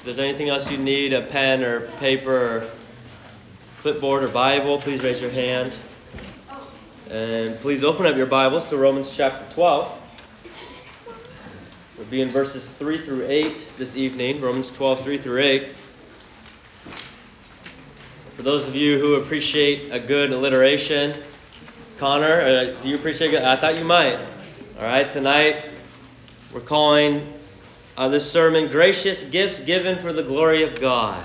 If there's anything else you need, a pen or paper or clipboard or Bible, please raise your hand. And please open up your Bibles to Romans chapter 12. We'll be in verses 3 through 8 this evening, Romans 12, 3 through 8. For those of you who appreciate a good alliteration, Connor, uh, do you appreciate it? I thought you might. All right, tonight we're calling uh, this sermon "Gracious Gifts Given for the Glory of God."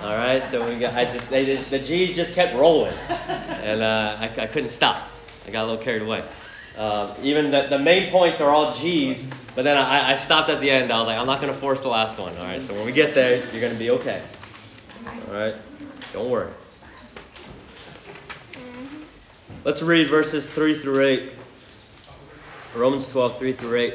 All right, so we got, I just, they just the G's just kept rolling, and uh, I, I couldn't stop. I got a little carried away. Uh, even the, the main points are all G's, but then I, I stopped at the end. I was like, I'm not going to force the last one. All right, so when we get there, you're going to be okay. All right, don't worry. Let's read verses 3 through 8. Romans 12, 3 through 8.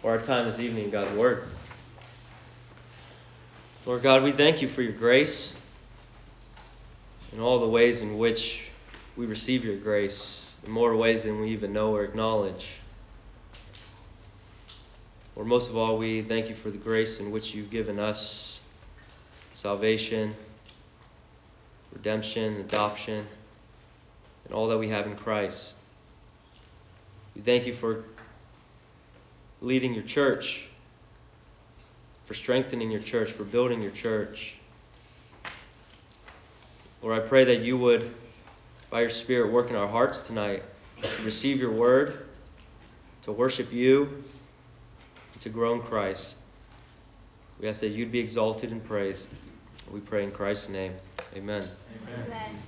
for our time this evening in God's Word. Lord God, we thank you for your grace and all the ways in which we receive your grace, in more ways than we even know or acknowledge. Or most of all, we thank you for the grace in which you've given us salvation, redemption, adoption, and all that we have in Christ. We thank you for leading your church, for strengthening your church, for building your church. Lord, I pray that you would, by your Spirit, work in our hearts tonight to receive your word, to worship you, to grow in Christ. We ask that you'd be exalted and praised. We pray in Christ's name. Amen. Amen. Amen.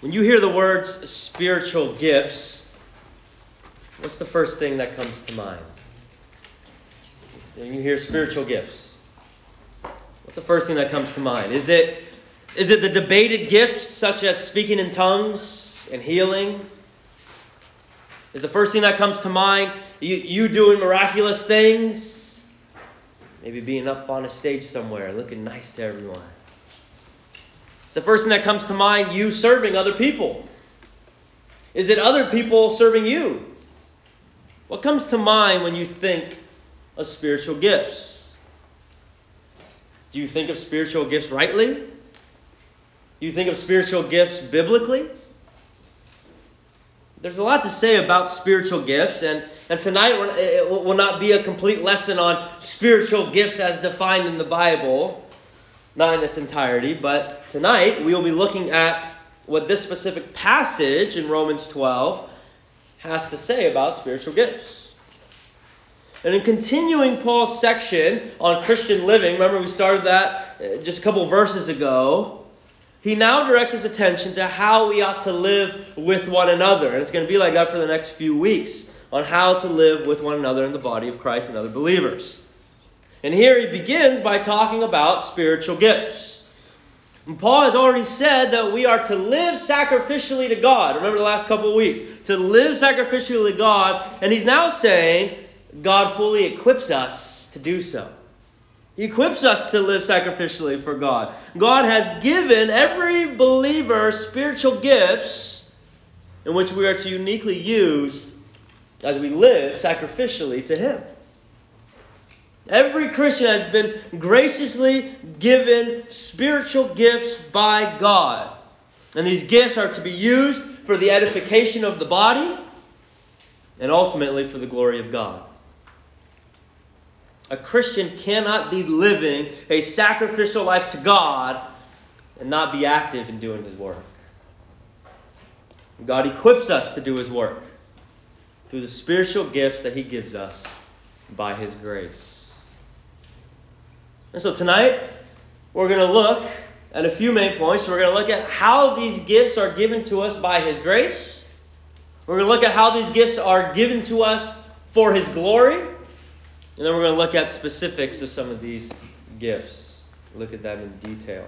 When you hear the words spiritual gifts, what's the first thing that comes to mind? When you hear spiritual gifts, what's the first thing that comes to mind? Is it is it the debated gifts such as speaking in tongues and healing? Is the first thing that comes to mind you, you doing miraculous things? Maybe being up on a stage somewhere, looking nice to everyone. The first thing that comes to mind, you serving other people. Is it other people serving you? What comes to mind when you think of spiritual gifts? Do you think of spiritual gifts rightly? Do you think of spiritual gifts biblically? There's a lot to say about spiritual gifts, and, and tonight it will not be a complete lesson on spiritual gifts as defined in the Bible not in its entirety, but tonight we will be looking at what this specific passage in Romans 12 has to say about spiritual gifts. And in continuing Paul's section on Christian living, remember we started that uh, just a couple verses ago, he now directs his attention to how we ought to live with one another. And it's going to be like that for the next few weeks on how to live with one another in the body of Christ and other believers. And here he begins by talking about spiritual gifts. And Paul has already said that we are to live sacrificially to God. Remember the last couple of weeks? To live sacrificially to God. And he's now saying God fully equips us to do so. He equips us to live sacrificially for God. God has given every believer spiritual gifts in which we are to uniquely use as we live sacrificially to Him. Every Christian has been graciously given spiritual gifts by God. And these gifts are to be used for the edification of the body and ultimately for the glory of God. A Christian cannot be living a sacrificial life to God and not be active in doing His work. God equips us to do His work through the spiritual gifts that He gives us by His grace. And so tonight, we're going to look at a few main points. We're going to look at how these gifts are given to us by His grace. We're going to look at how these gifts are given to us for His glory. And then we're going to look at specifics of some of these gifts. Look at that in detail.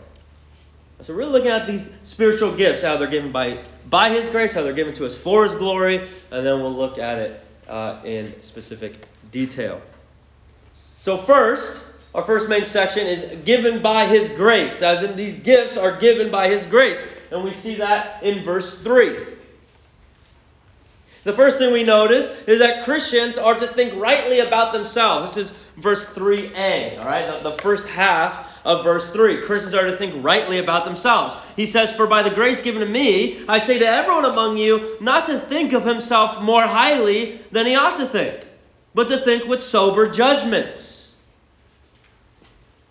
So we're really looking at these spiritual gifts, how they're given by, by His grace, how they're given to us for His glory, and then we'll look at it uh, in specific detail. So first, our first main section is given by His grace, as in these gifts are given by His grace. And we see that in verse 3. The first thing we notice is that Christians are to think rightly about themselves. This is verse 3a, all right? The, the first half of verse 3. Christians are to think rightly about themselves. He says, For by the grace given to me, I say to everyone among you not to think of himself more highly than he ought to think, but to think with sober judgment.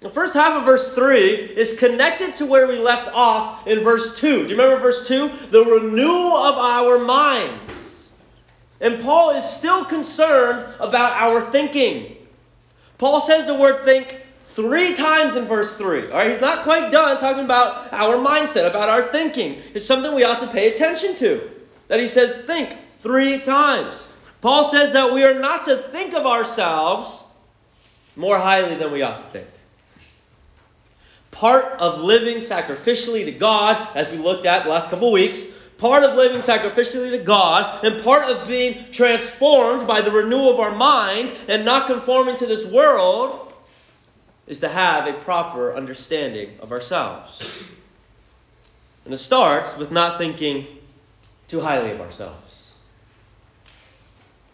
The first half of verse 3 is connected to where we left off in verse 2. Do you remember verse 2? The renewal of our minds. And Paul is still concerned about our thinking. Paul says the word think three times in verse 3. All right, he's not quite done talking about our mindset, about our thinking. It's something we ought to pay attention to. That he says think three times. Paul says that we are not to think of ourselves more highly than we ought to think. Part of living sacrificially to God, as we looked at the last couple of weeks, part of living sacrificially to God, and part of being transformed by the renewal of our mind and not conforming to this world is to have a proper understanding of ourselves. And it starts with not thinking too highly of ourselves.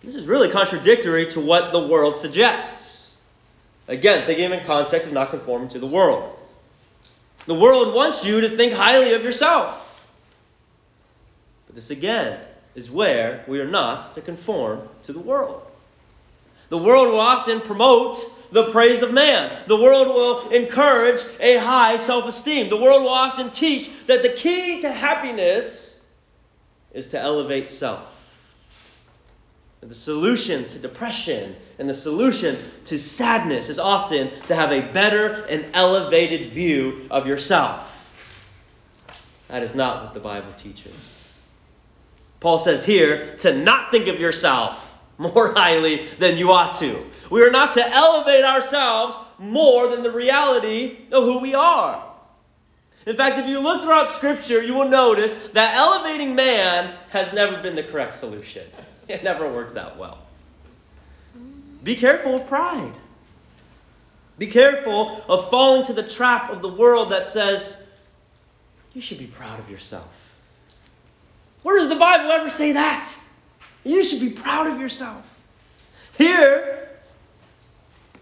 This is really contradictory to what the world suggests. Again, thinking in context of not conforming to the world. The world wants you to think highly of yourself. But this again is where we are not to conform to the world. The world will often promote the praise of man. The world will encourage a high self esteem. The world will often teach that the key to happiness is to elevate self. The solution to depression and the solution to sadness is often to have a better and elevated view of yourself. That is not what the Bible teaches. Paul says here to not think of yourself more highly than you ought to. We are not to elevate ourselves more than the reality of who we are. In fact, if you look throughout Scripture, you will notice that elevating man has never been the correct solution. It never works out well. Be careful of pride. Be careful of falling to the trap of the world that says, you should be proud of yourself. Where does the Bible ever say that? You should be proud of yourself. Here,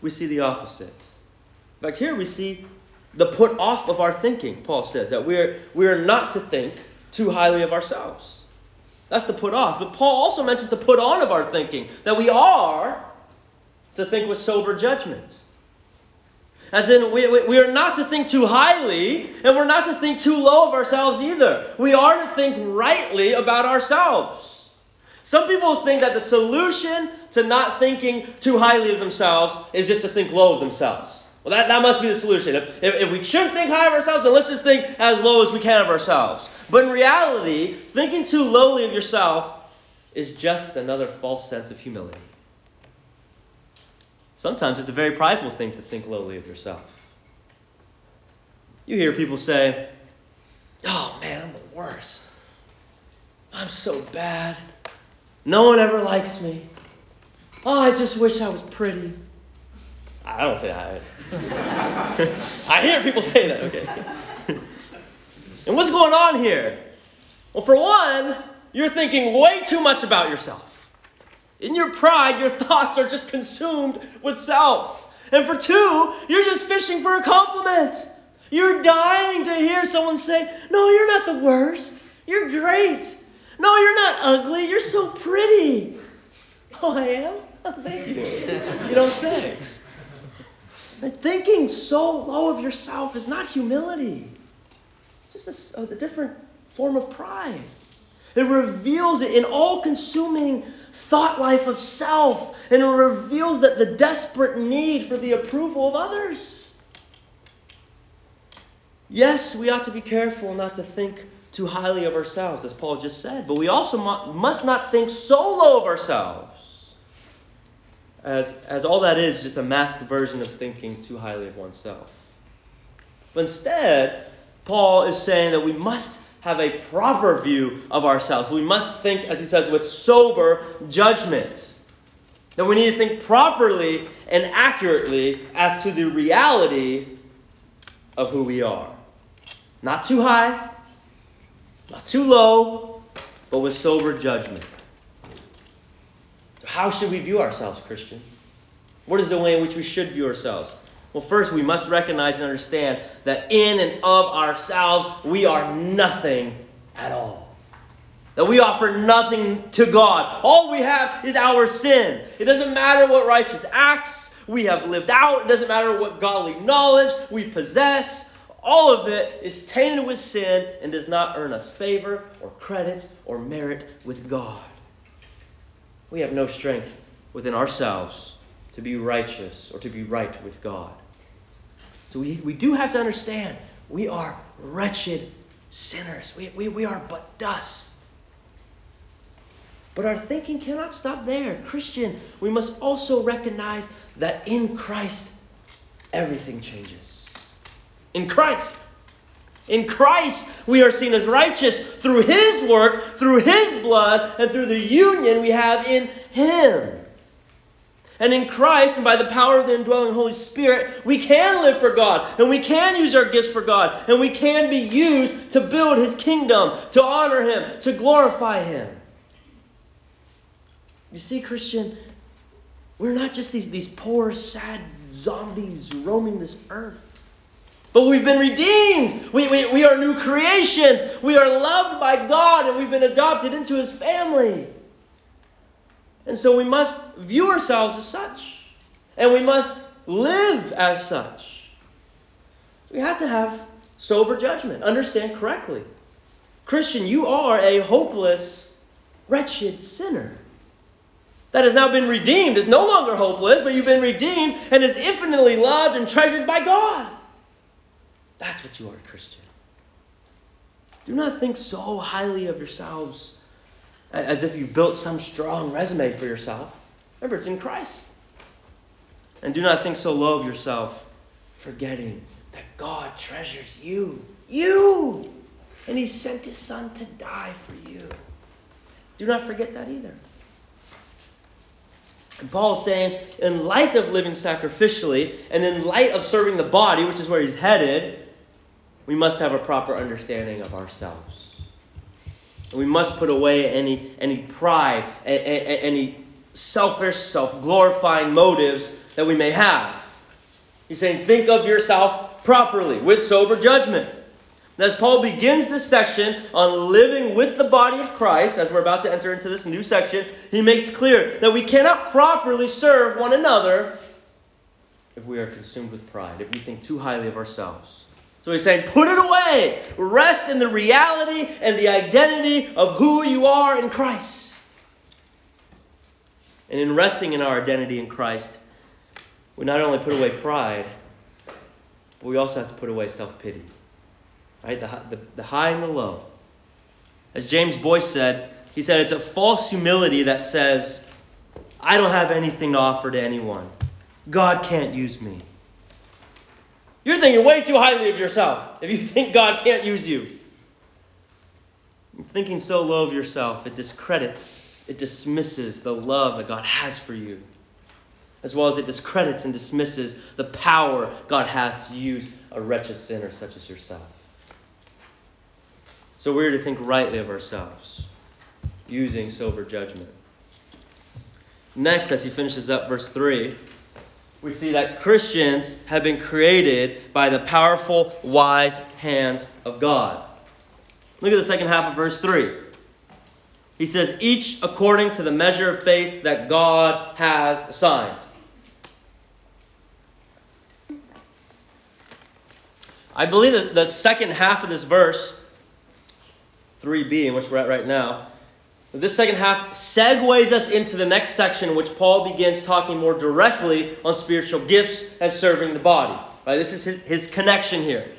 we see the opposite. In fact, here we see the put off of our thinking, Paul says, that we're, we're not to think too highly of ourselves. That's the put off. But Paul also mentions the put on of our thinking, that we are to think with sober judgment. As in, we, we, we, are not to think too highly, and we're not to think too low of ourselves either. We are to think rightly about ourselves. Some people think that the solution to not thinking too highly of themselves is just to think low of themselves. Well, that, that must be the solution. If, if, if we shouldn't think high of ourselves, then let's just think as low as we can of ourselves. But in reality, thinking too lowly of yourself is just another false sense of humility. Sometimes it's a very prideful thing to think lowly of yourself. You hear people say, Oh man, I'm the worst. I'm so bad. No one ever likes me. Oh, I just wish I was pretty. I don't say that. I hear people say that, okay. And what's going on here? Well, for one, you're thinking way too much about yourself. In your pride, your thoughts are just consumed with self. And for two, you're just fishing for a compliment. You're dying to hear someone say, No, you're not the worst. You're great. No, you're not ugly. You're so pretty. Oh, I am? Thank you. You don't say. But Thinking so low of yourself is not humility, just a, a uh, different form of pride. It reveals it in all consuming thought life of self, and it reveals that the desperate need for the approval of others. Yes, we ought to be careful not to think too highly of ourselves, as Paul just said, but we also must not think so low of ourselves as, as all that is just a masked version of thinking too highly of oneself. But instead, Paul is saying that we must have a proper view of ourselves. We must think, as he says, with sober judgment. That we need to think properly and accurately as to the reality of who we are. Not too high, not too low, but with sober judgment. How should we view ourselves, Christian? What is the way in which we should view ourselves? Well, first, we must recognize and understand that in and of ourselves, we are nothing at all. That we offer nothing to God. All we have is our sin. It doesn't matter what righteous acts we have lived out, it doesn't matter what godly knowledge we possess. All of it is tainted with sin and does not earn us favor or credit or merit with God. We have no strength within ourselves to be righteous or to be right with God. So we, we do have to understand we are wretched sinners. We, we, we are but dust. But our thinking cannot stop there. Christian, we must also recognize that in Christ, everything changes. In Christ. In Christ, we are seen as righteous through His work, through His blood, and through the union we have in Him. And in Christ, and by the power of the indwelling Holy Spirit, we can live for God, and we can use our gifts for God, and we can be used to build His kingdom, to honor Him, to glorify Him. You see, Christian, we're not just these, these poor, sad zombies roaming this earth. But we've been redeemed. We, we, we are new creations. We are loved by God, and we've been adopted into His family. And so we must view ourselves as such. And we must live as such. We have to have sober judgment, understand correctly. Christian, you are a hopeless, wretched sinner. That has now been redeemed, is no longer hopeless, but you've been redeemed and is infinitely loved and treasured by God. That's what you are, Christian. Do not think so highly of yourselves as if you built some strong resume for yourself. Remember, it's in Christ. And do not think so low of yourself, forgetting that God treasures you. You! And He sent His Son to die for you. Do not forget that either. And Paul is saying, in light of living sacrificially, and in light of serving the body, which is where he's headed, we must have a proper understanding of ourselves. We must put away any, any pride, any selfish, self glorifying motives that we may have. He's saying, think of yourself properly, with sober judgment. And as Paul begins this section on living with the body of Christ, as we're about to enter into this new section, he makes clear that we cannot properly serve one another if we are consumed with pride, if we think too highly of ourselves. So he's saying, put it away. Rest in the reality and the identity of who you are in Christ. And in resting in our identity in Christ, we not only put away pride, but we also have to put away self pity. Right? The, the, the high and the low. As James Boice said, he said it's a false humility that says, I don't have anything to offer to anyone. God can't use me. You're thinking way too highly of yourself if you think God can't use you. Thinking so low of yourself, it discredits, it dismisses the love that God has for you, as well as it discredits and dismisses the power God has to use a wretched sinner such as yourself. So we're to think rightly of ourselves, using sober judgment. Next, as he finishes up verse 3, we see that Christians have been created by the powerful, wise hands of God. Look at the second half of verse 3. He says, each according to the measure of faith that God has assigned. I believe that the second half of this verse, 3b, in which we're at right now, this second half segues us into the next section, which Paul begins talking more directly on spiritual gifts and serving the body. Right? This is his, his connection here.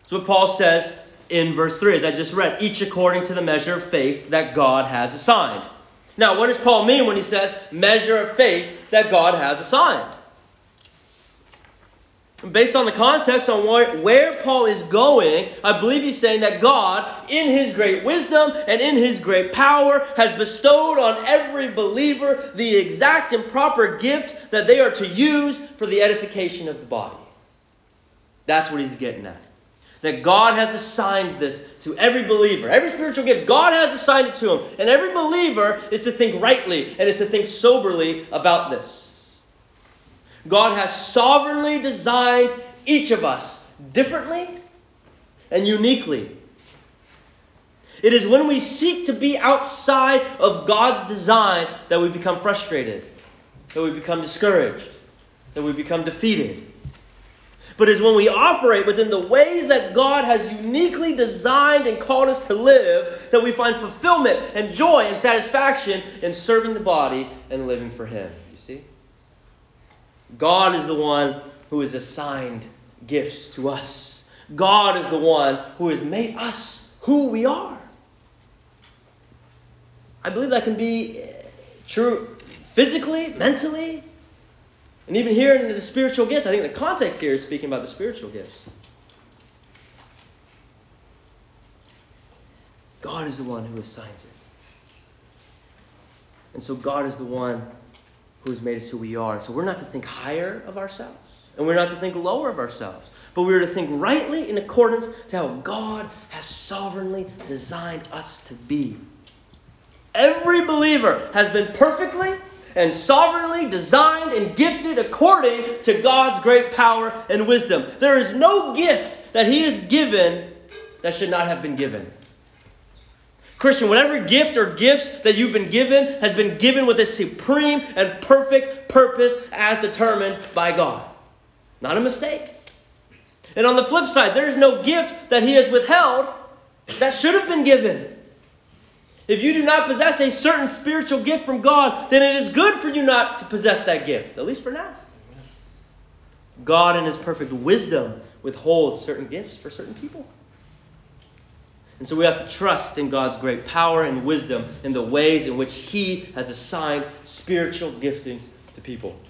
That's what Paul says in verse 3, as I just read, each according to the measure of faith that God has assigned. Now, what does Paul mean when he says measure of faith that God has assigned? Based on the context on where, where, Paul is going, I believe he's saying that God, in his great wisdom and in his great power, has bestowed on every believer the exact and proper gift that they are to use for the edification of the body. That's what he's getting at. That God has assigned this to every believer. Every spiritual gift, God has assigned it to him. And every believer is to think rightly and is to think soberly about this. God has sovereignly designed each of us differently and uniquely. It is when we seek to be outside of God's design that we become frustrated, that we become discouraged, that we become defeated. But it is when we operate within the ways that God has uniquely designed and called us to live that we find fulfillment and joy and satisfaction in serving the body and living for Him. God is the one who has assigned gifts to us. God is the one who has made us who we are. I believe that can be eh, true physically, mentally, and even here in the spiritual gifts. I think the context here is speaking about the spiritual gifts. God is the one who assigns it. And so God is the one who has made us who we are. So we're not to think higher of ourselves, and we're not to think lower of ourselves, but we're to think rightly in accordance to how God has sovereignly designed us to be. Every believer has been perfectly and sovereignly designed and gifted according to God's great power and wisdom. There is no gift that He has given that should not have been given. Christian, whatever gift or gifts that you've been given has been given with a supreme and perfect purpose as determined by God. Not a mistake. And on the flip side, there is no gift that He has withheld that should have been given. If you do not possess a certain spiritual gift from God, then it is good for you not to possess that gift, at least for now. God, in His perfect wisdom, withholds certain gifts for certain people. And so we have to trust in God's great power and wisdom in the ways in which He has assigned spiritual giftings to people.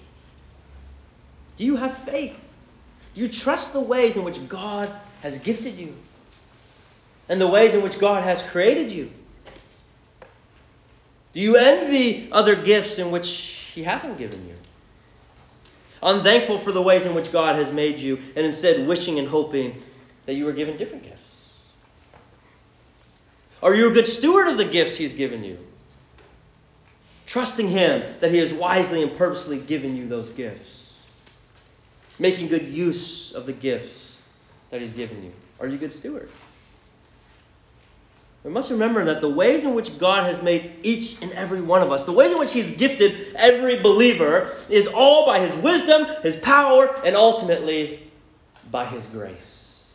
Do you have faith? Do you trust the ways in which God has gifted you? And the ways in which God has created you? Do you envy other gifts in which He hasn't given you? Unthankful for the ways in which God has made you, and instead wishing and hoping that you were given different gifts? Are you a good steward of the gifts He's given you? Trusting Him that He has wisely and purposely given you those gifts. Making good use of the gifts that He's given you. Are you a good steward? We must remember that the ways in which God has made each and every one of us, the ways in which He's gifted every believer, is all by His wisdom, His power, and ultimately by His grace.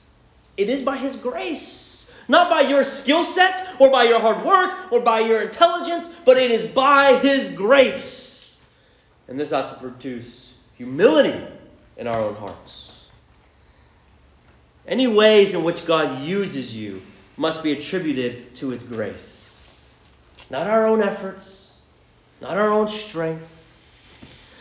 It is by His grace. Not by your skill set or by your hard work or by your intelligence, but it is by His grace. And this ought to produce humility in our own hearts. Any ways in which God uses you must be attributed to His grace. Not our own efforts, not our own strength.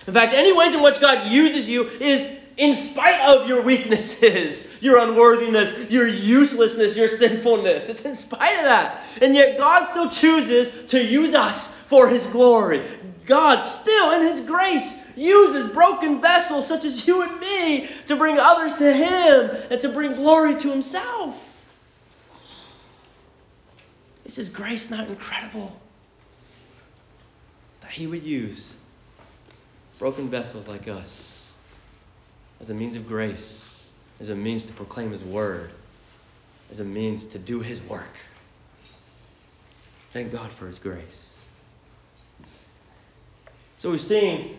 In fact, any ways in which God uses you is in spite of your weaknesses, your unworthiness, your uselessness, your sinfulness. It's in spite of that. And yet God still chooses to use us for his glory. God still, in his grace, uses broken vessels such as you and me to bring others to him and to bring glory to himself. This Is grace not incredible? That he would use broken vessels like us as a means of grace, as a means to proclaim His word, as a means to do His work. Thank God for His grace. So we've seen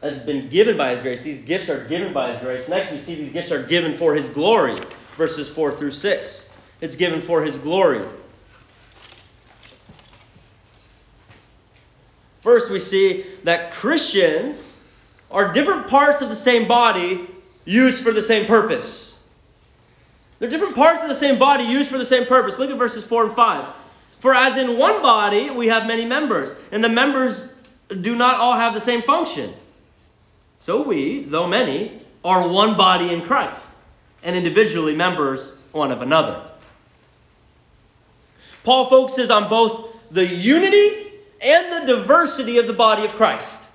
that it's been given by His grace. These gifts are given by His grace. Next, we see these gifts are given for His glory. verses 4 through 6. It's given for his glory. First, we see that Christians are different parts of the same body used for the same purpose. They're different parts of the same body used for the same purpose. Look at verses 4 and 5. For as in one body we have many members, and the members do not all have the same function. So we, though many, are one body in Christ, and individually members one of another. Paul focuses on both the unity and the diversity of the body of Christ.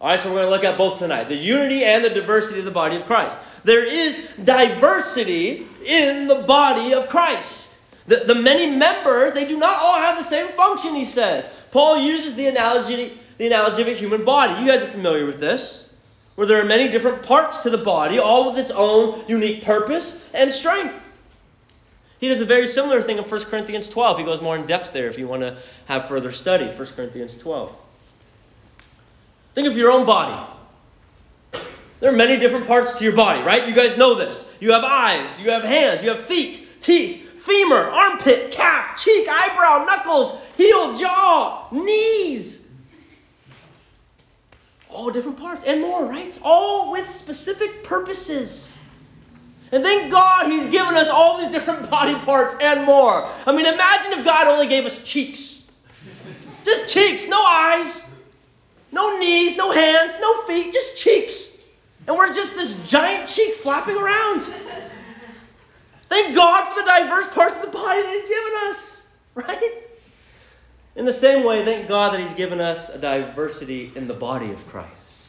All right, so we're going to look at both tonight the unity and the diversity of the body of Christ. There is diversity in the body of Christ. The, the many members, they do not all have the same function, he says. Paul uses the analogy, the analogy of a human body. You guys are familiar with this, where there are many different parts to the body, all with its own unique purpose and strength. He does a very similar thing in 1 Corinthians 12. He goes more in depth there if you want to have further study. 1 Corinthians 12. Think of your own body. There are many different parts to your body, right? You guys know this. You have eyes, you have hands, you have feet, teeth, femur, armpit, calf, cheek, eyebrow, knuckles, heel, jaw, knees. All different parts and more, right? All with specific purposes. And thank God He's given us all these different body parts and more. I mean, imagine if God only gave us cheeks. Just cheeks, no eyes, no knees, no hands, no feet, just cheeks. And we're just this giant cheek flapping around. Thank God for the diverse parts of the body that He's given us, right? In the same way, thank God that He's given us a diversity in the body of Christ.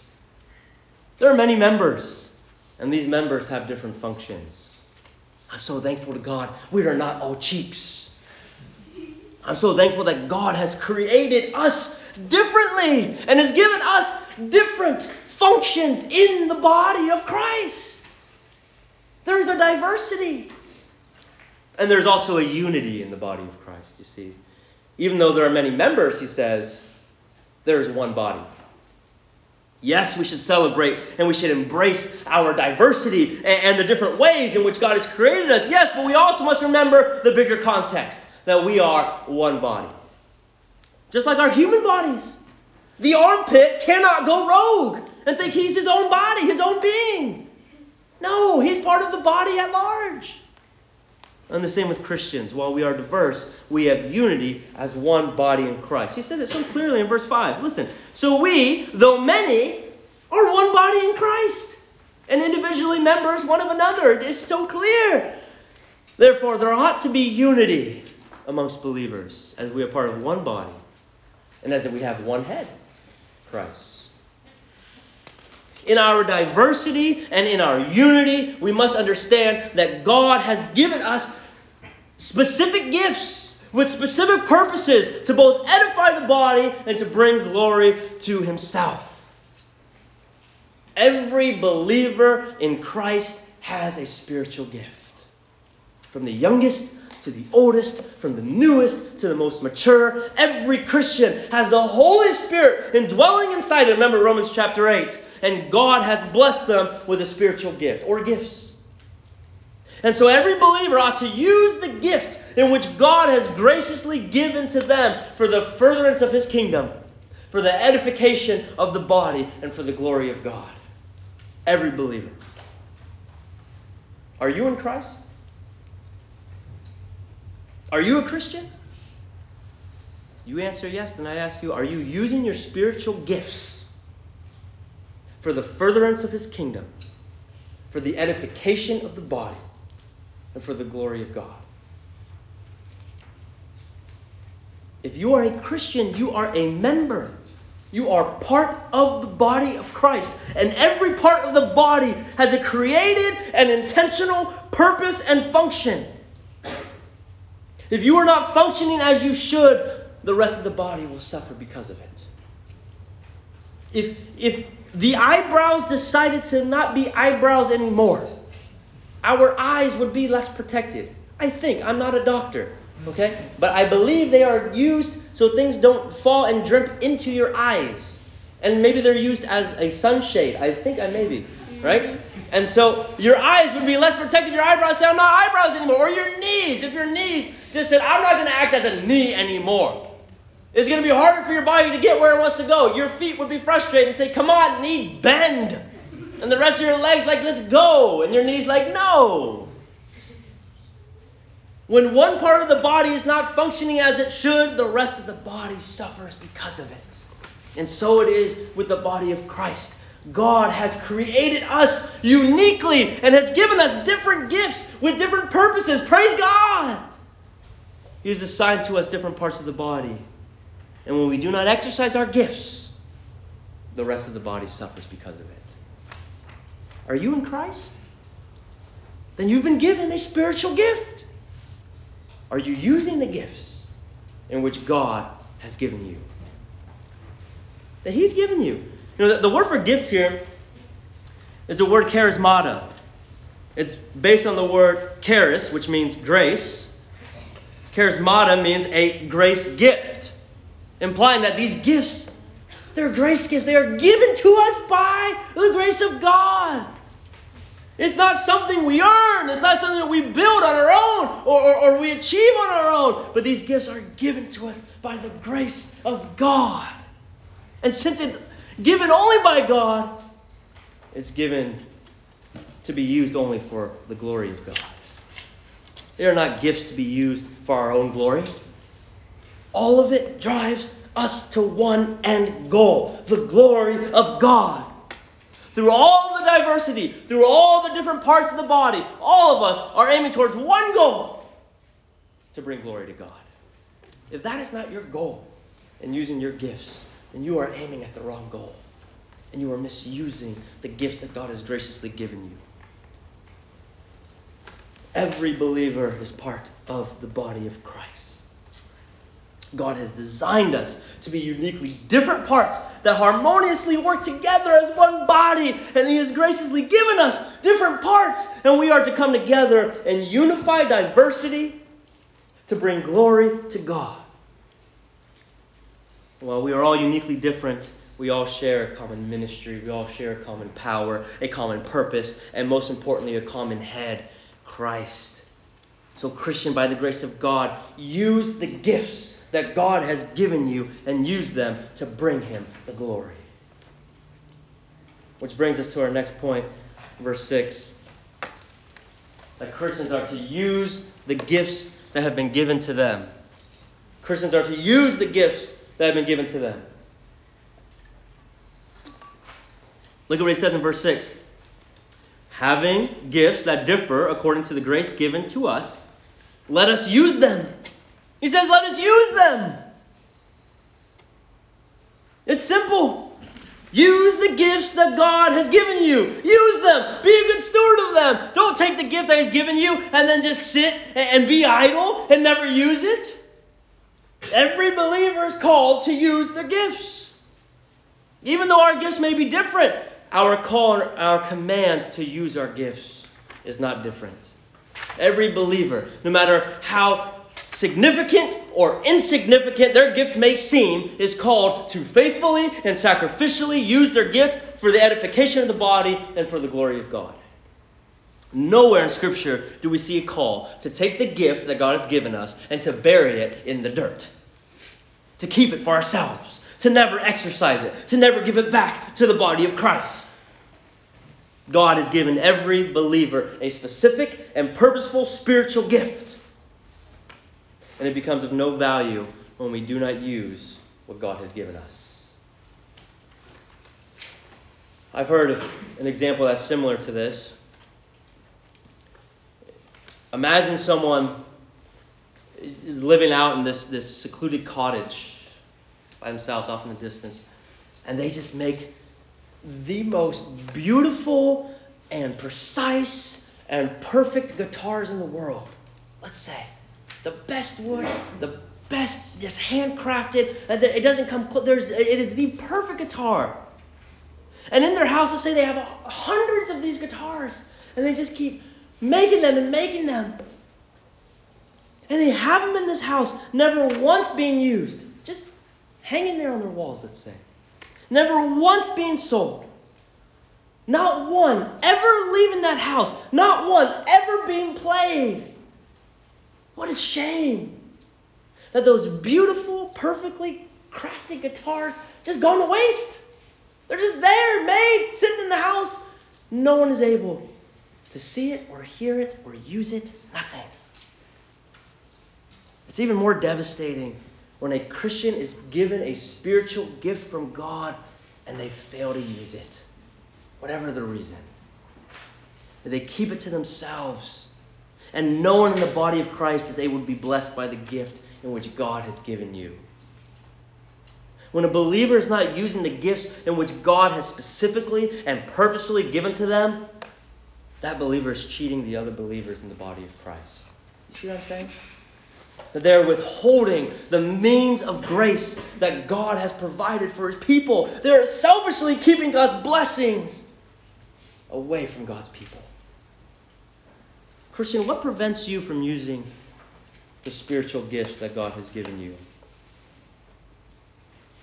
There are many members, and these members have different functions. I'm so thankful to God we are not all cheeks. I'm so thankful that God has created us differently and has given us different functions in the body of Christ. There's a diversity. And there's also a unity in the body of Christ, you see. Even though there are many members, he says, there is one body. Yes, we should celebrate and we should embrace our diversity and, and, the different ways in which God has created us. Yes, but we also must remember the bigger context that we are one body. Just like our human bodies. The armpit cannot go rogue and think he's his own body, his own being. No, he's part of the body at large. And the same with Christians. While we are diverse, we have unity as one body in Christ. He said it so clearly in verse 5. Listen. So we, though many, are one body in Christ, and individually members one of another. It's so clear. Therefore, there ought to be unity amongst believers as we are part of one body and as we have one head, Christ. In our diversity and in our unity, we must understand that God has given us specific gifts with specific purposes to both edify the body and to bring glory to Himself. Every believer in Christ has a spiritual gift. From the youngest to the oldest, from the newest to the most mature, every Christian has the Holy Spirit indwelling inside them. Remember Romans chapter 8 and God has blessed them with a spiritual gift or gifts. And so every believer ought to use the gift in which God has graciously given to them for the furtherance of his kingdom, for the edification of the body, and for the glory of God. Every believer. Are you in Christ? Are you a Christian? You answer yes, then I ask you, are you using your spiritual gifts for the furtherance of his kingdom, for the edification of the body, and for the glory of God. If you are a Christian, you are a member. You are part of the body of Christ. And every part of the body has a created and intentional purpose and function. If you are not functioning as you should, the rest of the body will suffer because of it. If, if the eyebrows decided to not be eyebrows anymore, our eyes would be less protected. I think. I'm not a doctor, okay? But I believe they are used so things don't fall and drip into your eyes. And maybe they're used as a sunshade. I think I maybe, right? And so your eyes would be less protected. Your eyebrows say, I'm not eyebrows anymore. Or your knees, if your knees just said, I'm not going to act as a knee anymore. It's going to be harder for your body to get where it wants to go. Your feet would be frustrated and say, Come on, knee, bend. And the rest of your legs, like, let's go. And your knees, like, no. When one part of the body is not functioning as it should, the rest of the body suffers because of it. And so it is with the body of Christ. God has created us uniquely and has given us different gifts with different purposes. Praise God! He has assigned to us different parts of the body. And when we do not exercise our gifts, the rest of the body suffers because of it. Are you in Christ? Then you've been given a spiritual gift. Are you using the gifts in which God has given you? That He's given you. You know, the, the word for gifts here is the word charismata. It's based on the word charis, which means grace. Charismata means a grace gift, implying that these gifts, they're grace gifts. They are given to us by the grace of God. It's not something we earn. It's not something that we build on our own or, or, or, we achieve on our own. But these gifts are given to us by the grace of God. And since it's given only by God, it's given to be used only for the glory of God. They are not gifts to be used for our own glory. All of it drives us to one end goal the glory of God. Through all the diversity, through all the different parts of the body, all of us are aiming towards one goal to bring glory to God. If that is not your goal in using your gifts, then you are aiming at the wrong goal. And you are misusing the gift that God has graciously given you. Every believer is part of the body of Christ. God has designed us to be uniquely different parts that harmoniously work together as one body. And He has graciously given us different parts. And we are to come together and unify diversity to bring glory to God. While we are all uniquely different, we all share a common ministry, we all share a common power, a common purpose, and most importantly, a common head, Christ. So, Christian, by the grace of God, use the gifts that God has given you and use them to bring Him the glory. Which brings us to our next point, verse 6. That Christians are to use the gifts that have been given to them. Christians are to use the gifts that have been given to them. Look at what he says in verse 6. Having gifts that differ according to the grace given to us, let us use them. He says, let us use them. It's simple. Use the gifts that God has given you. Use them. Be a good steward of them. Don't take the gift that He's given you and then just sit and be idle and never use it. Every believer is called to use their gifts. Even though our gifts may be different, our call, our command to use our gifts is not different. Every believer, no matter how significant or insignificant their gift may seem, is called to faithfully and sacrificially use their gift for the edification of the body and for the glory of God. Nowhere in Scripture do we see a call to take the gift that God has given us and to bury it in the dirt, to keep it for ourselves, to never exercise it, to never give it back to the body of Christ. God has given every believer a specific and purposeful spiritual gift and it becomes of no value when we do not use what God has given us. I've heard of an example that's similar to this. Imagine someone living out in this, this secluded cottage by themselves off in the distance, and they just make the most beautiful and precise and perfect guitars in the world. Let's say the best wood, the best, just handcrafted. It doesn't come. There's, it is the perfect guitar. And in their house, let's say they have hundreds of these guitars, and they just keep making them and making them. And they have them in this house, never once being used, just hanging there on their walls, let's say. Never once being sold. Not one ever leaving that house. Not one ever being played. What a shame that those beautiful, perfectly crafted guitars just gone to waste. They're just there, made, sitting in the house. No one is able to see it or hear it or use it. Nothing. It's even more devastating when a Christian is given a spiritual gift from God and they fail to use it, whatever the reason. They keep it to themselves. And no one in the body of Christ is able to be blessed by the gift in which God has given you. When a believer is not using the gifts in which God has specifically and purposefully given to them, that believer is cheating the other believers in the body of Christ. You see what I'm saying? That they're withholding the means of grace that God has provided for his people. They're selfishly keeping God's blessings away from God's people. Christian, what prevents you from using the spiritual gifts that God has given you?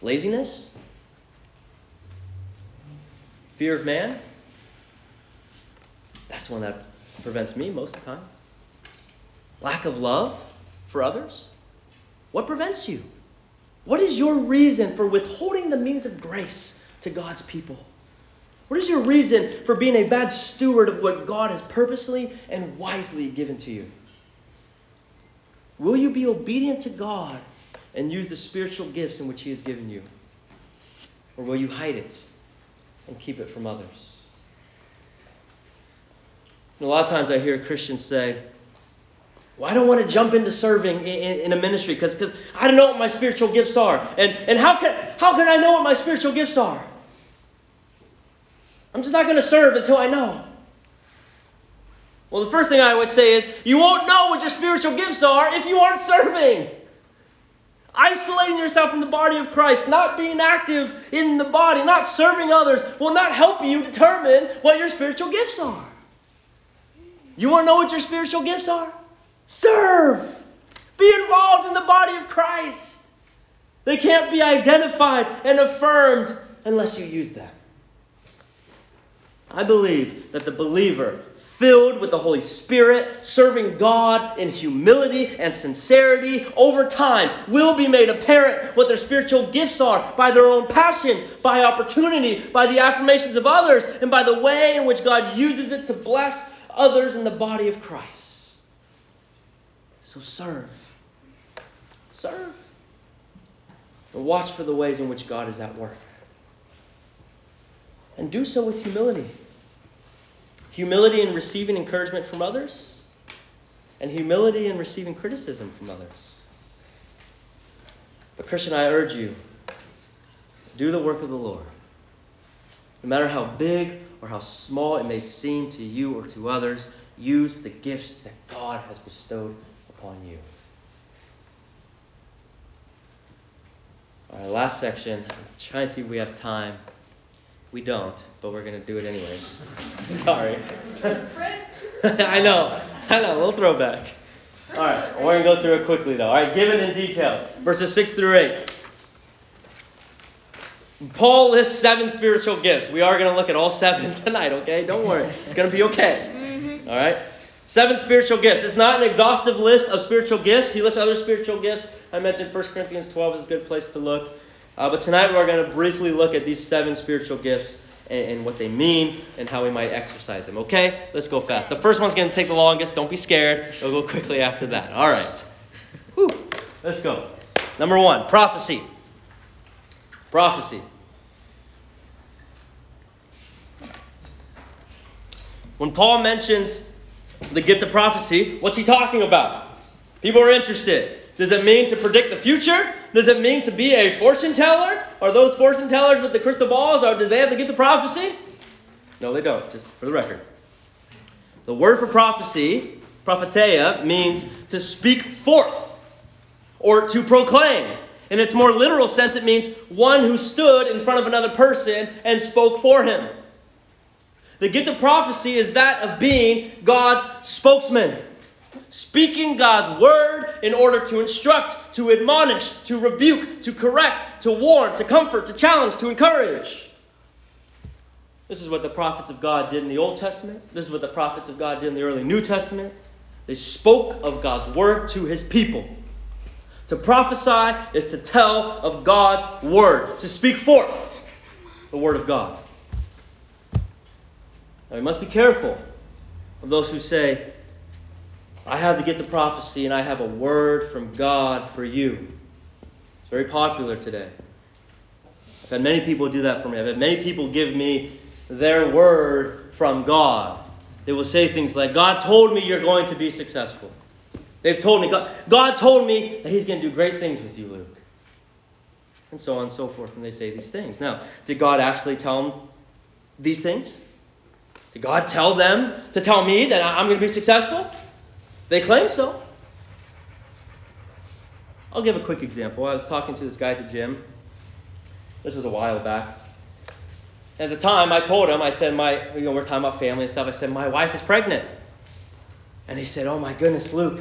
Laziness? Fear of man? That's one that prevents me most of the time. Lack of love for others? What prevents you? What is your reason for withholding the means of grace to God's people? What is your reason for being a bad steward of what God has purposely and wisely given to you? Will you be obedient to God and use the spiritual gifts in which He has given you? Or will you hide it and keep it from others? And a lot of times I hear Christians say, well, I don't want to jump into serving in, in, in a ministry because I don't know what my spiritual gifts are. And, and how, can, how can I know what my spiritual gifts are? I'm just not going to serve until I know. Well, the first thing I would say is you won't know what your spiritual gifts are if you aren't serving. Isolating yourself from the body of Christ, not being active in the body, not serving others, will not help you determine what your spiritual gifts are. You want to know what your spiritual gifts are? Serve. Be involved in the body of Christ. They can't be identified and affirmed unless you use them. I believe that the believer, filled with the Holy Spirit, serving God in humility and sincerity, over time will be made apparent what their spiritual gifts are by their own passions, by opportunity, by the affirmations of others, and by the way in which God uses it to bless others in the body of Christ. So serve. Serve. And watch for the ways in which God is at work. And do so with humility. Humility in receiving encouragement from others, and humility in receiving criticism from others. But, Christian, I urge you do the work of the Lord. No matter how big or how small it may seem to you or to others, use the gifts that God has bestowed upon you. All right, last section. I'm trying to see if we have time. We don't, but we're going to do it anyways. Sorry. I know. I know. We'll throw back. All right, we're going to go through it quickly, though. All right, given in detail. Verses 6 through 8. Paul lists seven spiritual gifts. We are going to look at all seven tonight, okay? Don't worry. It's going to be okay. Mm-hmm. All right? Seven spiritual gifts. It's not an exhaustive list of spiritual gifts. He lists other spiritual gifts. I mentioned 1 Corinthians 12 is a good place to look. Uh, but tonight we're going to briefly look at these seven spiritual gifts and, and, what they mean and how we might exercise them. Okay? Let's go fast. The first one's going to take the longest. Don't be scared. It'll go quickly after that. All right. Whew. Let's go. Number one prophecy. Prophecy. When Paul mentions the gift of prophecy, what's he talking about? People are interested. Does it mean to predict the future? Does it mean to be a fortune teller? Are those fortune tellers with the crystal balls, or do they have the gift of prophecy? No, they don't, just for the record. The word for prophecy, propheteia, means to speak forth or to proclaim. In its more literal sense, it means one who stood in front of another person and spoke for him. The gift of prophecy is that of being God's spokesman, speaking God's word in order to instruct, to admonish, to rebuke, to correct, to warn, to comfort, to challenge, to encourage. This is what the prophets of God did in the Old Testament. This is what the prophets of God did in the early New Testament. They spoke of God's word to his people. To prophesy is to tell of God's word, to speak forth the word of God. Now we must be careful of those who say, I have the gift of prophecy and I have a word from God for you. It's very popular today. I've had many people do that for me. I've had many people give me their word from God. They will say things like, God told me you're going to be successful. They've told me, God, God told me that He's going to do great things with you, Luke. And so on and so forth, and they say these things. Now, did God actually tell them these things? Did God tell them to tell me that I'm going to be successful? They claim so. I'll give a quick example. I was talking to this guy at the gym. This was a while back. At the time, I told him, I said, my, you know, we're talking about family and stuff. I said, my wife is pregnant. And he said, oh my goodness, Luke,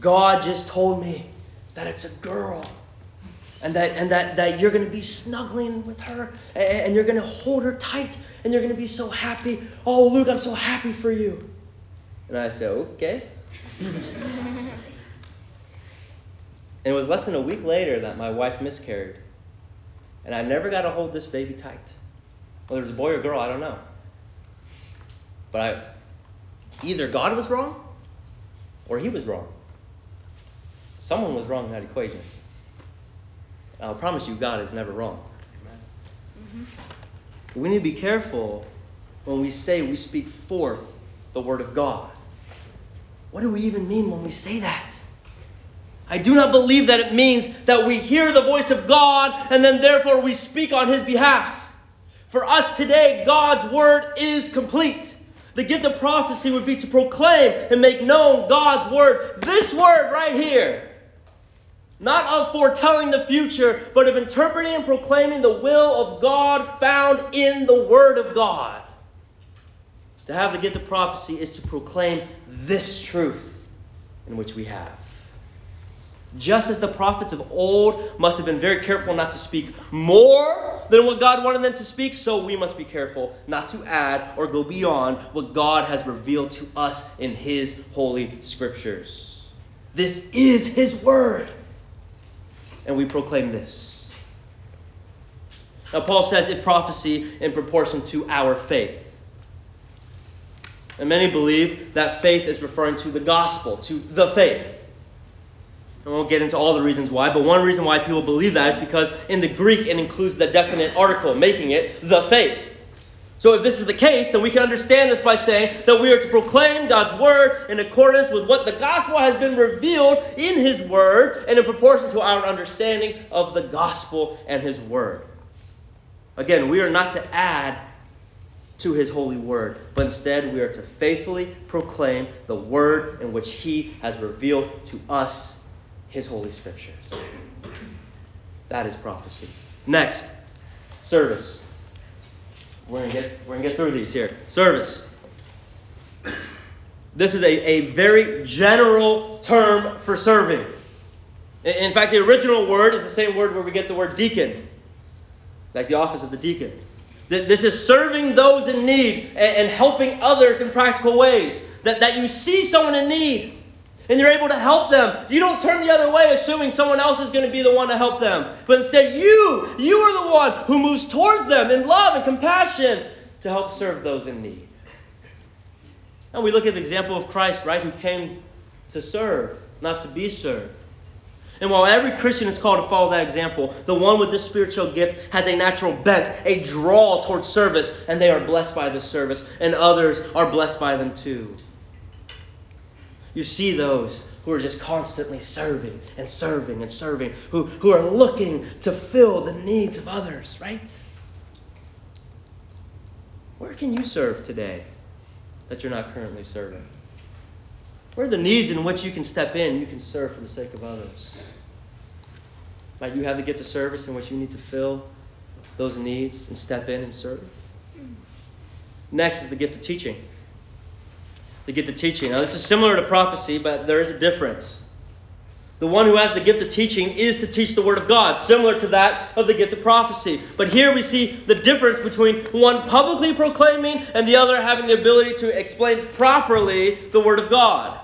God just told me that it's a girl. And that, and that, that you're going to be snuggling with her and, and you're going to hold her tight and you're going to be so happy. Oh, Luke, I'm so happy for you. And I said, okay. and it was less than a week later that my wife miscarried. And I never got to hold this baby tight. Whether it was a boy or girl, I don't know. But I, either God was wrong or he was wrong. Someone was wrong in that equation. I'll promise you, God is never wrong. Mm-hmm. We need to be careful when we say we speak forth the Word of God. What do we even mean when we say that? I do not believe that it means that we hear the voice of God and then therefore we speak on His behalf. For us today, God's Word is complete. The gift of prophecy would be to proclaim and make known God's Word. This Word right here not of foretelling the future, but of interpreting and proclaiming the will of God found in the Word of God. To have the gift of prophecy is to proclaim this truth in which we have. Just as the prophets of old must have been very careful not to speak more than what God wanted them to speak, so we must be careful not to add or go beyond what God has revealed to us in His holy scriptures. This is His Word and we proclaim this. Now, Paul says if prophecy in proportion to our faith. And many believe that faith is referring to the gospel, to the faith. I won't get into all the reasons why, but one reason why people believe that is because in the Greek it includes the definite article, making it the faith. So if this is the case, then we can understand this by saying that we are to proclaim God's word in accordance with what the gospel has been revealed in his word and in proportion to our understanding of the gospel and his word. Again, we are not to add to his holy word, but instead we are to faithfully proclaim the word in which he has revealed to us his holy scriptures. That is prophecy. Next, service. We're to get, we're to get through these here. Service. This is a, a very general term for serving. In fact, the original word is the same word where we get the word deacon, like the office of the deacon. This is serving those in need and helping others in practical ways. That, that you see someone in need and you're able to help them. You don't turn the other way assuming someone else is going to be the one to help them. But instead, you, you are the one who moves towards them in love and compassion to help serve those in need. And we look at the example of Christ, right, who came to serve, not to be served. And while every Christian is called to follow that example, the one with this spiritual gift has a natural bent, a draw towards service, and they are blessed by the service, and others are blessed by them too. You see those who are just constantly serving and serving and serving, who, who are looking to fill the needs of others, right? Where can you serve today that you're not currently serving? Where are the needs in which you can step in, you can serve for the sake of others? Might you have the gift of service in which you need to fill those needs and step in and serve? Next is the gift of teaching to get the teaching. Now, this is similar to prophecy, but there is a difference. The one who has the gift of teaching is to teach the Word of God, similar to that of the gift of prophecy. But here we see the difference between one publicly proclaiming and the other having the ability to explain properly the Word of God.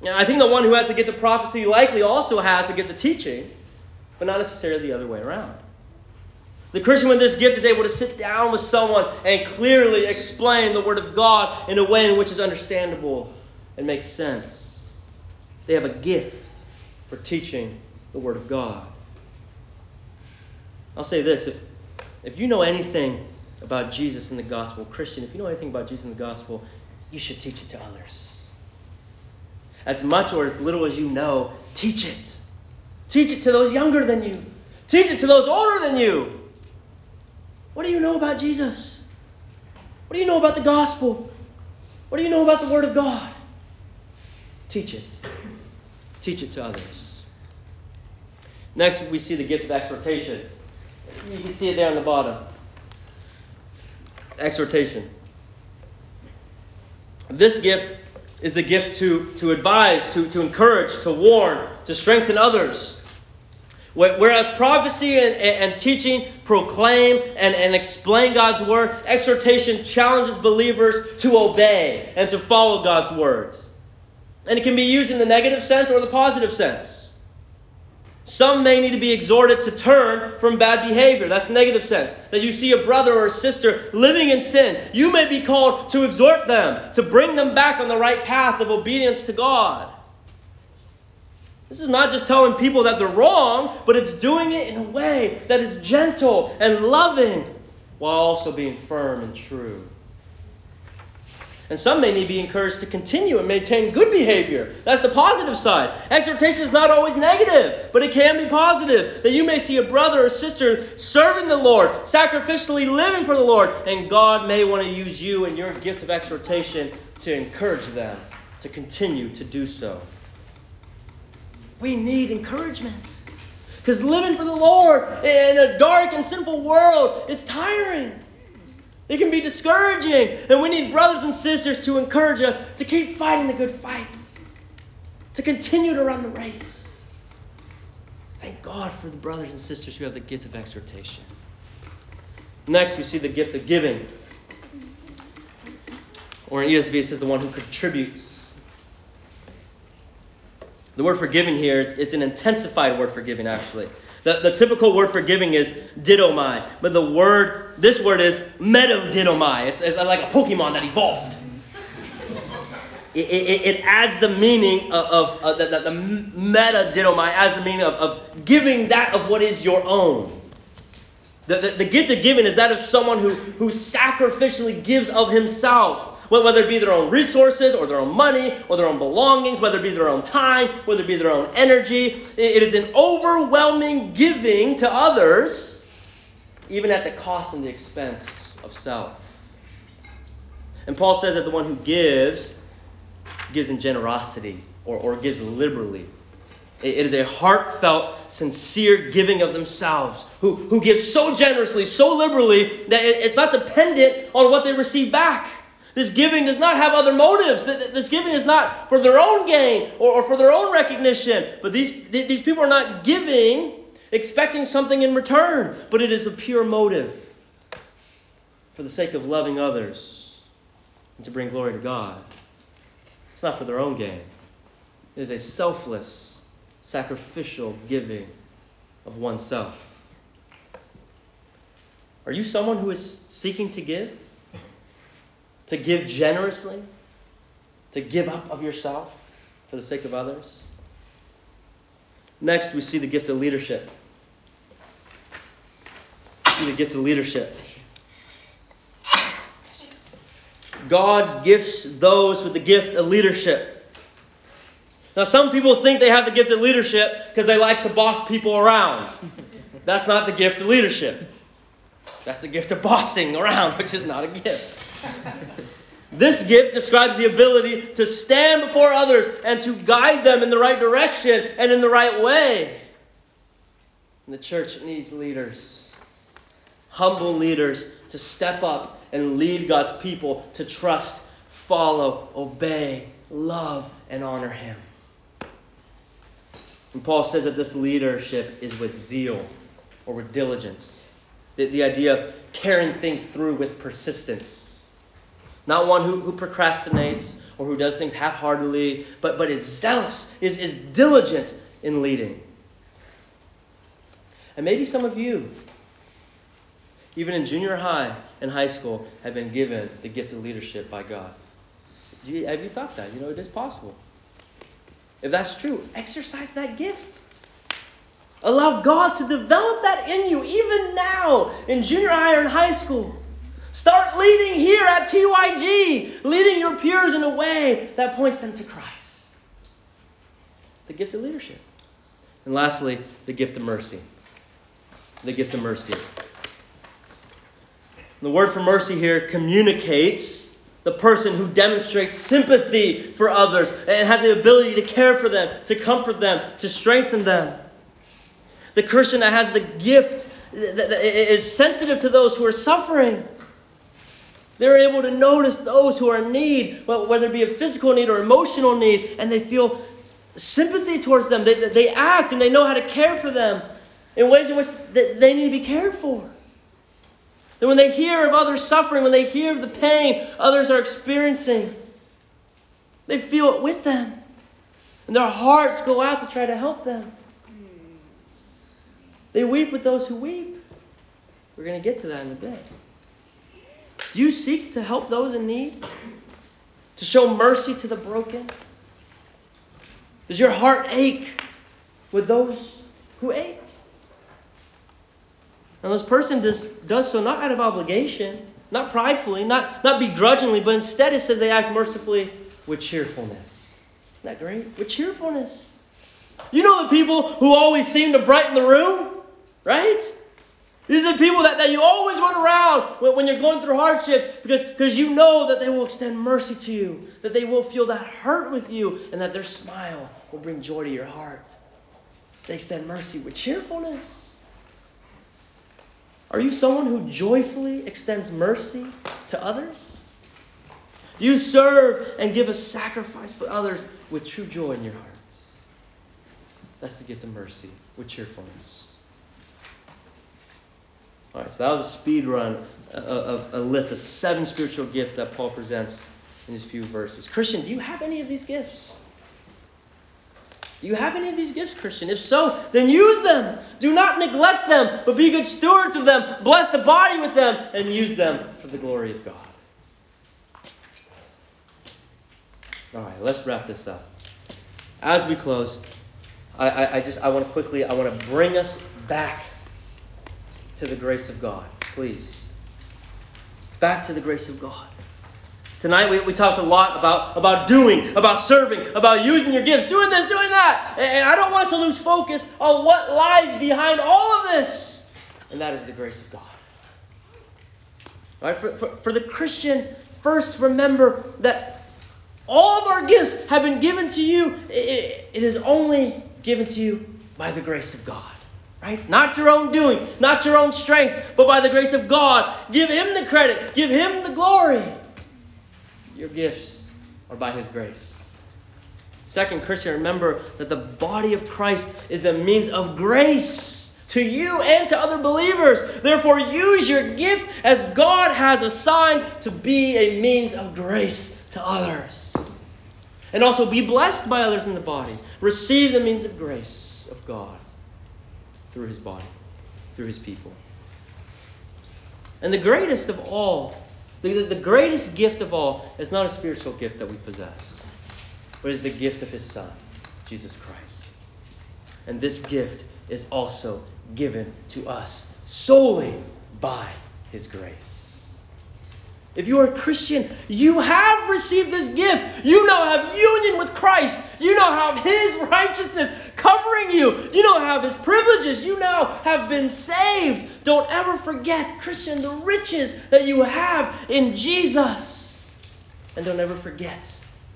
Now, I think the one who has the gift of prophecy likely also has the gift of teaching, but not necessarily the other way around. The Christian with this gift is able to sit down with someone and clearly explain the Word of God in a way in which is understandable and makes sense. They have a gift for teaching the Word of God. I'll say this if, if you know anything about Jesus in the gospel, Christian, if you know anything about Jesus in the gospel, you should teach it to others. As much or as little as you know, teach it. Teach it to those younger than you. Teach it to those older than you. What do you know about Jesus? What do you know about the gospel? What do you know about the Word of God? Teach it. Teach it to others. Next, we see the gift of exhortation. You can see it there on the bottom. Exhortation. This gift is the gift to, to advise, to, to encourage, to warn, to strengthen others. Whereas prophecy and, and, teaching proclaim and, and explain God's word, exhortation challenges believers to obey and to follow God's words. And it can be used in the negative sense or the positive sense. Some may need to be exhorted to turn from bad behavior. That's negative sense. That you see a brother or a sister living in sin. You may be called to exhort them, to bring them back on the right path of obedience to God. This is not just telling people that they're wrong, but it's doing it in a way that is gentle and loving while also being firm and true. And some may need to be encouraged to continue and maintain good behavior. That's the positive side. Exhortation is not always negative, but it can be positive. That you may see a brother or sister serving the Lord, sacrificially living for the Lord, and God may want to use you and your gift of exhortation to encourage them to continue to do so. We need encouragement. Because living for the Lord in a dark and sinful world, it's tiring. It can be discouraging. And we need brothers and sisters to encourage us to keep fighting the good fight, to continue to run the race. Thank God for the brothers and sisters who have the gift of exhortation. Next, we see the gift of giving. Or in ESV, it says the one who contributes. The word for giving here, it's an intensified word for giving, actually. The, the typical word for giving is didomai, but the word, this word is metadidomai. It's, it's like a Pokemon that evolved. It, it, it adds the meaning of, of uh, the, the, the metadidomai adds the meaning of, of giving that of what is your own. The, the, the gift of giving is that of someone who, who sacrificially gives of himself whether it be their own resources or their own money or their own belongings, whether it be their own time, whether it be their own energy. It is an overwhelming giving to others, even at the cost and the expense of self. And Paul says that the one who gives, gives in generosity or, or gives liberally. It is a heartfelt, sincere giving of themselves, who, who give so generously, so liberally, that it's not dependent on what they receive back. This giving does not have other motives. This giving is not for their own gain or, or for their own recognition. But these, these people are not giving expecting something in return, but it is a pure motive for the sake of loving others and to bring glory to God. It's not for their own gain, it is a selfless, sacrificial giving of oneself. Are you someone who is seeking to give? To give generously, to give up of yourself for the sake of others. Next, we see the gift of leadership. We see the gift of leadership. God gifts those with the gift of leadership. Now, some people think they have the gift of leadership because they like to boss people around. That's not the gift of leadership. That's the gift of bossing around, which is not a gift. This gift describes the ability to stand before others and to guide them in the right direction and in the right way. And the church needs leaders, humble leaders, to step up and lead God's people to trust, follow, obey, love, and honor Him. And Paul says that this leadership is with zeal or with diligence. The, the idea of carrying things through with persistence. Not one who, who procrastinates or who does things half heartedly, but, but is zealous, is, is diligent in leading. And maybe some of you, even in junior high and high school, have been given the gift of leadership by God. You, have you thought that? You know, it is possible. If that's true, exercise that gift. Allow God to develop that in you, even now in junior high or in high school. Start leading here at TYG, leading your peers in a way that points them to Christ. The gift of leadership. And lastly, the gift of mercy. The gift of mercy. The word for mercy here communicates the person who demonstrates sympathy for others and has the ability to care for them, to comfort them, to strengthen them. The Christian that has the gift that is sensitive to those who are suffering. They're able to notice those who are in need, whether it be a physical need or emotional need, and they feel sympathy towards them. They, they act and they know how to care for them in ways in which they need to be cared for. That when they hear of others suffering, when they hear of the pain others are experiencing, they feel it with them. And their hearts go out to try to help them. They weep with those who weep. We're going to get to that in a bit. Do you seek to help those in need? To show mercy to the broken? Does your heart ache with those who ache? Now, this person does, does so not out of obligation, not pridefully, not, not begrudgingly, but instead it says they act mercifully with cheerfulness. Isn't that great? With cheerfulness. You know the people who always seem to brighten the room, right? These are people that, that you always run around when, when you're going through hardships because, because you know that they will extend mercy to you, that they will feel that hurt with you, and that their smile will bring joy to your heart. They extend mercy with cheerfulness. Are you someone who joyfully extends mercy to others? Do you serve and give a sacrifice for others with true joy in your hearts? That's the gift of mercy with cheerfulness. All right, so that was a speed run of a, a list of seven spiritual gifts that Paul presents in his few verses. Christian, do you have any of these gifts? Do you have any of these gifts, Christian? If so, then use them. Do not neglect them, but be good stewards of them. Bless the body with them, and use them for the glory of God. All right, let's wrap this up. As we close, I, I, I just I want to quickly I want to bring us back to the grace of God, please. Back to the grace of God. Tonight we, we talked a lot about, about doing, about serving, about using your gifts, doing this, doing that. And I don't want us to lose focus on what lies behind all of this. And that is the grace of God. All right, for, for, for the Christian, first remember that all of our gifts have been given to you. it, it is only given to you by the grace of God. Right? Not your own doing, not your own strength, but by the grace of God. Give Him the credit, give Him the glory. Your gifts are by His grace. Second, Christian, remember that the body of Christ is a means of grace to you and to other believers. Therefore, use your gift as God has assigned to be a means of grace to others. And also be blessed by others in the body. Receive the means of grace of God through His body, through His people. And the greatest of all the, the greatest gift of all is not a spiritual gift that we possess, but is the gift of His Son, Jesus Christ. And this gift is also given to us solely by His grace. If you are a Christian, you have received this gift. You now have union with Christ. You now have His righteousness covering you. You now have His privileges. You now have been saved. Don't ever forget, Christian, the riches that you have in Jesus. And don't ever forget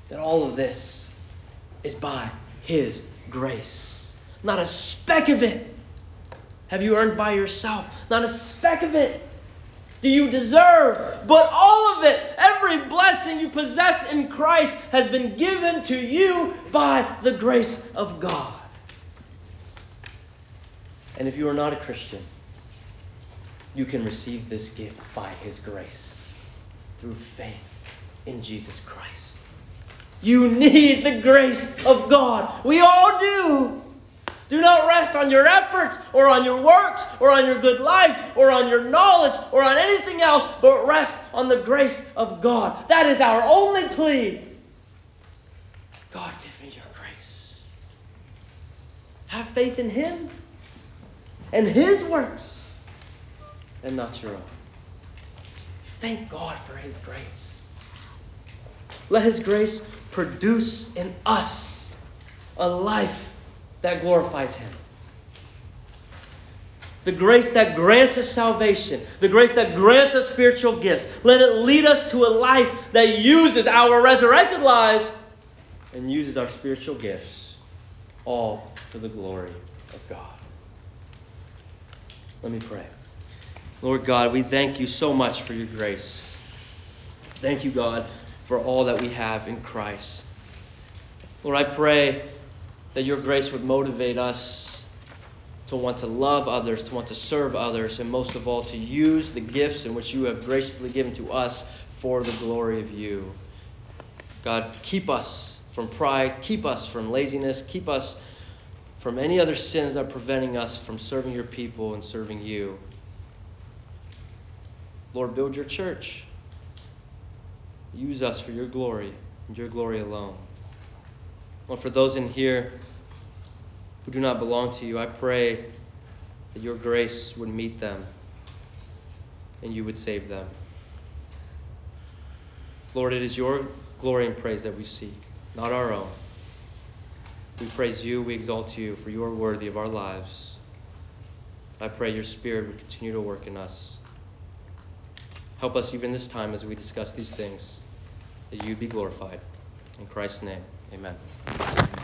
that all of this is by His grace. Not a speck of it have you earned by yourself. Not a speck of it do you deserve, but all of it, every blessing you possess in Christ, has been given to you by the grace of God. And if you are not a Christian, you can receive this gift by His grace through faith in Jesus Christ. You need the grace of God. We all do. Do not rest on your efforts or on your works or on your good life or on your knowledge or on anything else, but rest on the grace of God. That is our only plea. God, give me your grace. Have faith in Him and His works and not your own. Thank God for His grace. Let His grace produce in us a life that glorifies Him. The grace that grants us salvation, the grace that grants us spiritual gifts, let it lead us to a life that uses our resurrected lives and uses our spiritual gifts, all for the glory of God. Let me pray. Lord God, we thank you so much for your grace. Thank you, God, for all that we have in Christ. Lord, I pray that your grace would motivate us to want to love others, to want to serve others, and most of all, to use the gifts in which you have graciously given to us for the glory of you. God, keep us from pride, keep us from laziness, keep us from any other sins that are preventing us from serving your people and serving you. Lord, build your church. Use us for your glory and your glory alone. Lord, for those in here who do not belong to you, I pray that your grace would meet them and you would save them. Lord, it is your glory and praise that we seek, not our own. We praise you, we exalt you, for you are worthy of our lives. I pray your Spirit would continue to work in us. Help us even this time as we discuss these things, that you be glorified. In Christ's name, amen.